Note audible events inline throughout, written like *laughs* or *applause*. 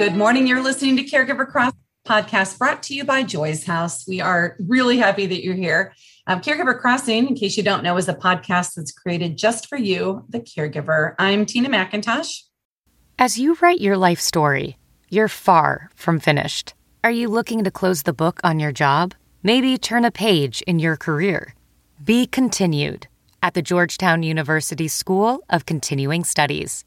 Good morning. You're listening to Caregiver Cross podcast brought to you by Joy's House. We are really happy that you're here. Um, caregiver Crossing, in case you don't know, is a podcast that's created just for you, the caregiver. I'm Tina McIntosh. As you write your life story, you're far from finished. Are you looking to close the book on your job? Maybe turn a page in your career? Be continued at the Georgetown University School of Continuing Studies.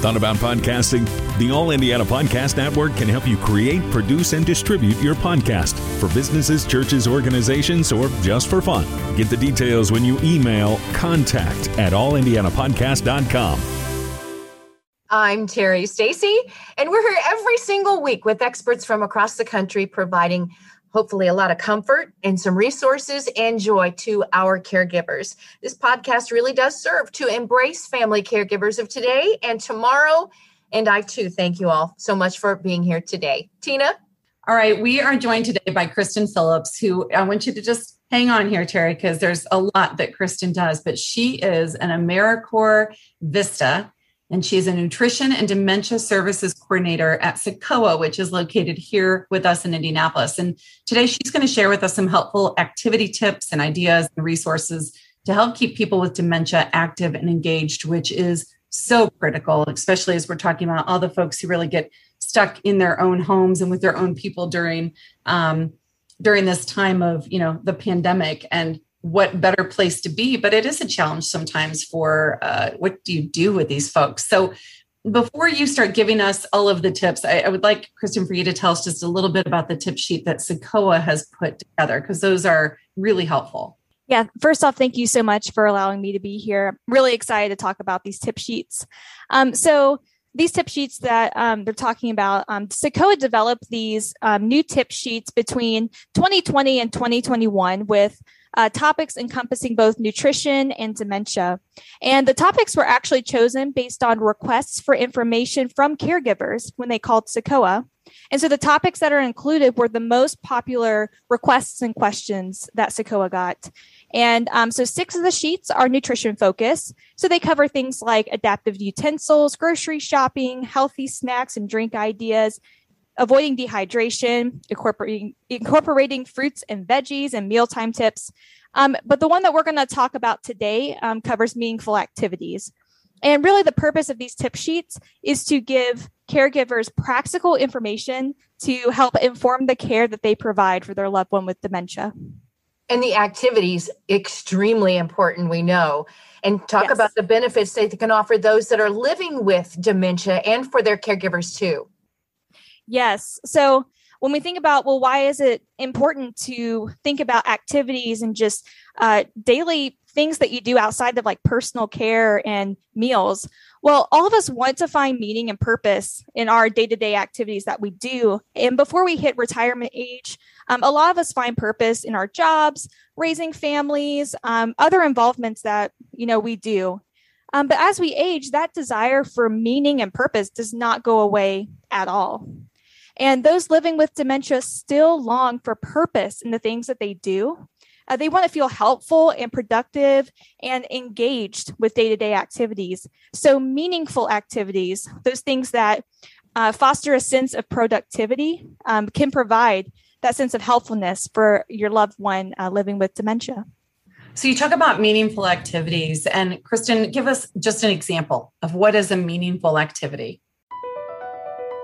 Thought about podcasting? The All Indiana Podcast Network can help you create, produce, and distribute your podcast for businesses, churches, organizations, or just for fun. Get the details when you email contact at allindianapodcast.com. I'm Terry Stacy, and we're here every single week with experts from across the country providing hopefully a lot of comfort and some resources and joy to our caregivers. This podcast really does serve to embrace family caregivers of today and tomorrow. And I too thank you all so much for being here today. Tina? All right, we are joined today by Kristen Phillips, who I want you to just hang on here, Terry, because there's a lot that Kristen does, but she is an AmeriCorps Vista and she's a nutrition and dementia services coordinator at CICOA, which is located here with us in Indianapolis. And today she's going to share with us some helpful activity tips and ideas and resources to help keep people with dementia active and engaged, which is so critical, especially as we're talking about all the folks who really get stuck in their own homes and with their own people during um, during this time of you know the pandemic and what better place to be but it is a challenge sometimes for uh, what do you do with these folks? So before you start giving us all of the tips I, I, would like kristen for you to tell us just a little bit about the tip sheet that CICOA has put together because those are really helpful. Yeah first off thank you so much for allowing me to be here. I'm really excited to talk about these tip sheets. Um, so these tip sheets that um, they're talking about, um, CICOA developed these um, new tip sheets between 2020 and 2021 with uh, topics encompassing both nutrition and dementia. And the topics were actually chosen based on requests for information from caregivers when they called CICOA. And so the topics that are included were the most popular requests and questions that CICOA got. And um, so six of the sheets are nutrition focused. So they cover things like adaptive utensils, grocery shopping, healthy snacks and drink ideas, avoiding dehydration, incorporating, incorporating fruits and veggies, and mealtime tips. Um, but the one that we're going to talk about today um, covers meaningful activities. And really, the purpose of these tip sheets is to give caregivers practical information to help inform the care that they provide for their loved one with dementia. And the activities, extremely important, we know. And talk yes. about the benefits they can offer those that are living with dementia and for their caregivers too. Yes. So when we think about, well, why is it important to think about activities and just uh, daily things that you do outside of like personal care and meals? Well, all of us want to find meaning and purpose in our day to day activities that we do. And before we hit retirement age, um, a lot of us find purpose in our jobs, raising families, um, other involvements that you know we do. Um, but as we age, that desire for meaning and purpose does not go away at all. And those living with dementia still long for purpose in the things that they do. Uh, they want to feel helpful and productive and engaged with day to day activities. So, meaningful activities, those things that uh, foster a sense of productivity, um, can provide that sense of helpfulness for your loved one uh, living with dementia. So you talk about meaningful activities, and Kristen, give us just an example of what is a meaningful activity.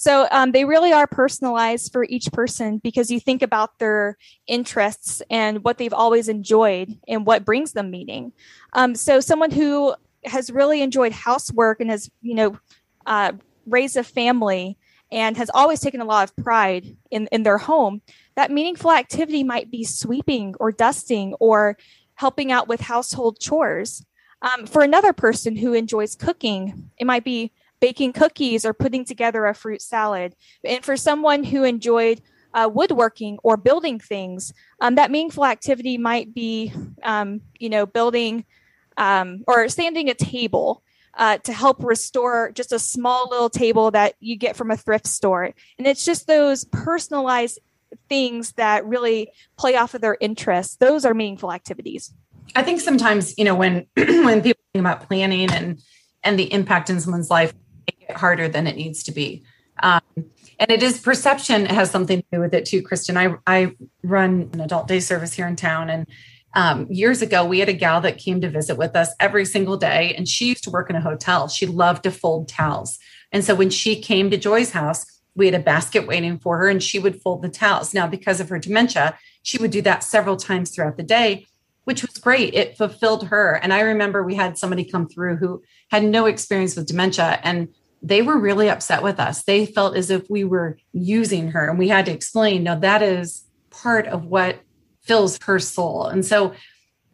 So um, they really are personalized for each person because you think about their interests and what they've always enjoyed and what brings them meaning. Um, so someone who has really enjoyed housework and has, you know, uh, raised a family and has always taken a lot of pride in, in their home, that meaningful activity might be sweeping or dusting or helping out with household chores. Um, for another person who enjoys cooking, it might be baking cookies or putting together a fruit salad. And for someone who enjoyed uh, woodworking or building things, um, that meaningful activity might be, um, you know, building um, or standing a table. Uh, to help restore just a small little table that you get from a thrift store. And it's just those personalized things that really play off of their interests. Those are meaningful activities. I think sometimes, you know, when *clears throat* when people think about planning and and the impact in someone's life, harder than it needs to be. Um, and it is perception has something to do with it too, Kristen. I, I run an adult day service here in town. And um, years ago, we had a gal that came to visit with us every single day. And she used to work in a hotel. She loved to fold towels. And so when she came to Joy's house, we had a basket waiting for her and she would fold the towels. Now, because of her dementia, she would do that several times throughout the day, which was great. It fulfilled her. And I remember we had somebody come through who had no experience with dementia and they were really upset with us. They felt as if we were using her, and we had to explain no, that is part of what fills her soul. And so I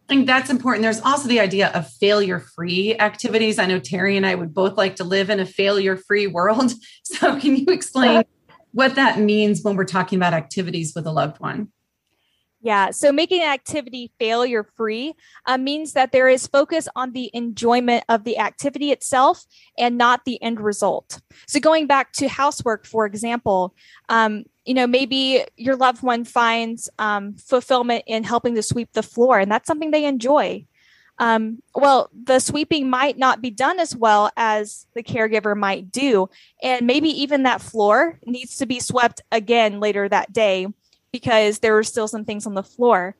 think that's important. There's also the idea of failure free activities. I know Terry and I would both like to live in a failure free world. *laughs* So, can you explain what that means when we're talking about activities with a loved one? Yeah, so making an activity failure free uh, means that there is focus on the enjoyment of the activity itself and not the end result. So, going back to housework, for example, um, you know, maybe your loved one finds um, fulfillment in helping to sweep the floor, and that's something they enjoy. Um, well, the sweeping might not be done as well as the caregiver might do. And maybe even that floor needs to be swept again later that day because there were still some things on the floor.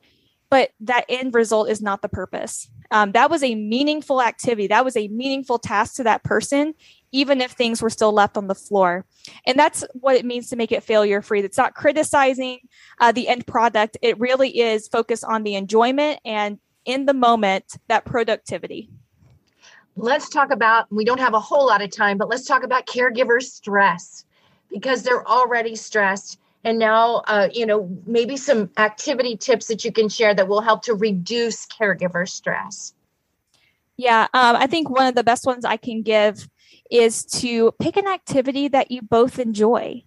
But that end result is not the purpose. Um, that was a meaningful activity. That was a meaningful task to that person, even if things were still left on the floor. And that's what it means to make it failure free. It's not criticizing uh, the end product. It really is focused on the enjoyment and in the moment, that productivity. Let's talk about, we don't have a whole lot of time, but let's talk about caregiver stress because they're already stressed and now uh, you know maybe some activity tips that you can share that will help to reduce caregiver stress. Yeah um, i think one of the best ones i can give is to pick an activity that you both enjoy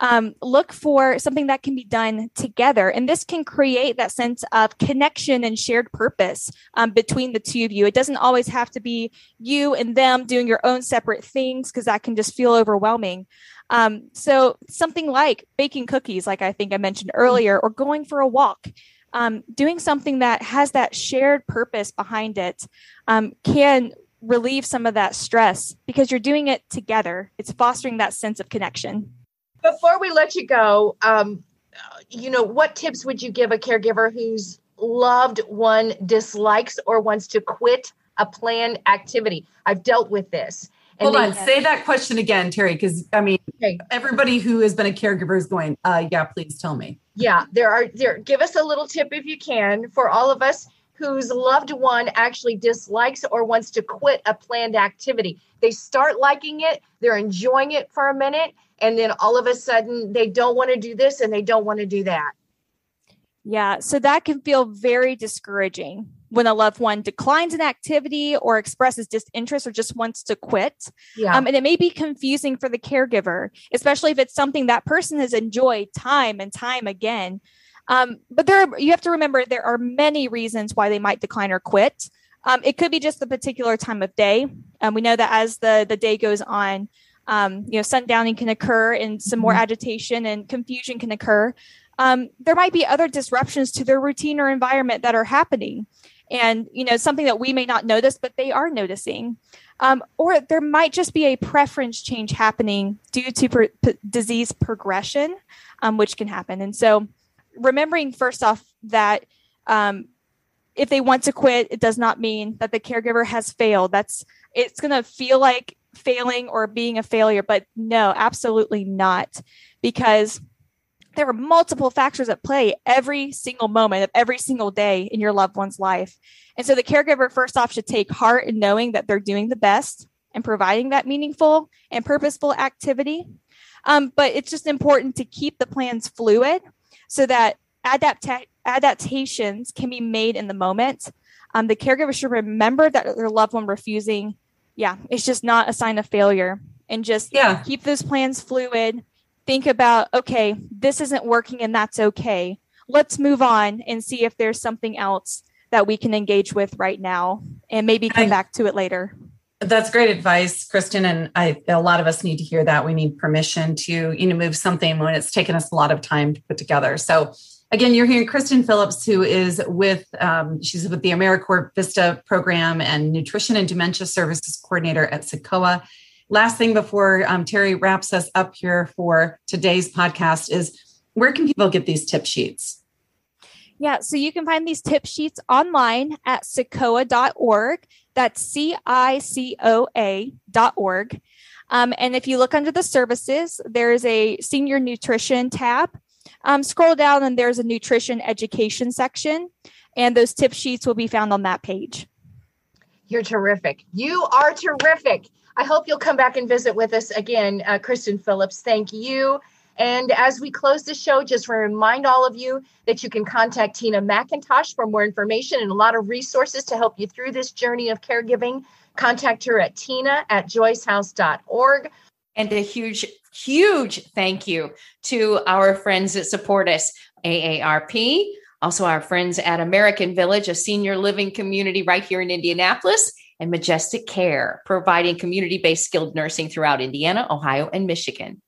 um, look for something that can be done together. And this can create that sense of connection and shared purpose um, between the two of you. It doesn't always have to be you and them doing your own separate things because that can just feel overwhelming. Um, so something like baking cookies, like I think I mentioned earlier, or going for a walk. Um, doing something that has that shared purpose behind it um, can relieve some of that stress because you're doing it together. It's fostering that sense of connection. Before we let you go, um, you know, what tips would you give a caregiver whose loved one dislikes or wants to quit a planned activity? I've dealt with this. And Hold on, say that question again, Terry, because I mean, okay. everybody who has been a caregiver is going, uh, yeah, please tell me. Yeah, there are there. Give us a little tip if you can for all of us whose loved one actually dislikes or wants to quit a planned activity. They start liking it, they're enjoying it for a minute, and then all of a sudden they don't want to do this and they don't want to do that. Yeah, so that can feel very discouraging when a loved one declines an activity or expresses disinterest or just wants to quit. Yeah. Um, and it may be confusing for the caregiver, especially if it's something that person has enjoyed time and time again. Um, but there, are, you have to remember there are many reasons why they might decline or quit. Um, it could be just the particular time of day. Um, we know that as the the day goes on, um, you know, sundowning can occur and some more mm-hmm. agitation and confusion can occur. Um, there might be other disruptions to their routine or environment that are happening. and you know something that we may not notice but they are noticing um, or there might just be a preference change happening due to per- p- disease progression um, which can happen and so remembering first off that um, if they want to quit it does not mean that the caregiver has failed that's it's going to feel like failing or being a failure but no absolutely not because there are multiple factors at play every single moment of every single day in your loved one's life. And so the caregiver, first off, should take heart in knowing that they're doing the best and providing that meaningful and purposeful activity. Um, but it's just important to keep the plans fluid so that adapta- adaptations can be made in the moment. Um, the caregiver should remember that their loved one refusing, yeah, it's just not a sign of failure. And just yeah. keep those plans fluid think about, okay, this isn't working and that's okay. Let's move on and see if there's something else that we can engage with right now and maybe come I, back to it later. That's great advice, Kristen. And I, a lot of us need to hear that. We need permission to, you know, move something when it's taken us a lot of time to put together. So again, you're hearing Kristen Phillips, who is with, um, she's with the AmeriCorps Vista program and nutrition and dementia services coordinator at CICOA last thing before um, Terry wraps us up here for today's podcast is where can people get these tip sheets? Yeah, so you can find these tip sheets online at cicoa.org. That's C I C O A dot org. Um, and if you look under the services, there's a senior nutrition tab. Um, scroll down and there's a nutrition education section, and those tip sheets will be found on that page. You're terrific. You are terrific. I hope you'll come back and visit with us again, uh, Kristen Phillips. Thank you. And as we close the show, just remind all of you that you can contact Tina McIntosh for more information and a lot of resources to help you through this journey of caregiving. Contact her at tina at joyshouse.org. And a huge, huge thank you to our friends that support us AARP, also our friends at American Village, a senior living community right here in Indianapolis and Majestic Care, providing community based skilled nursing throughout Indiana, Ohio, and Michigan.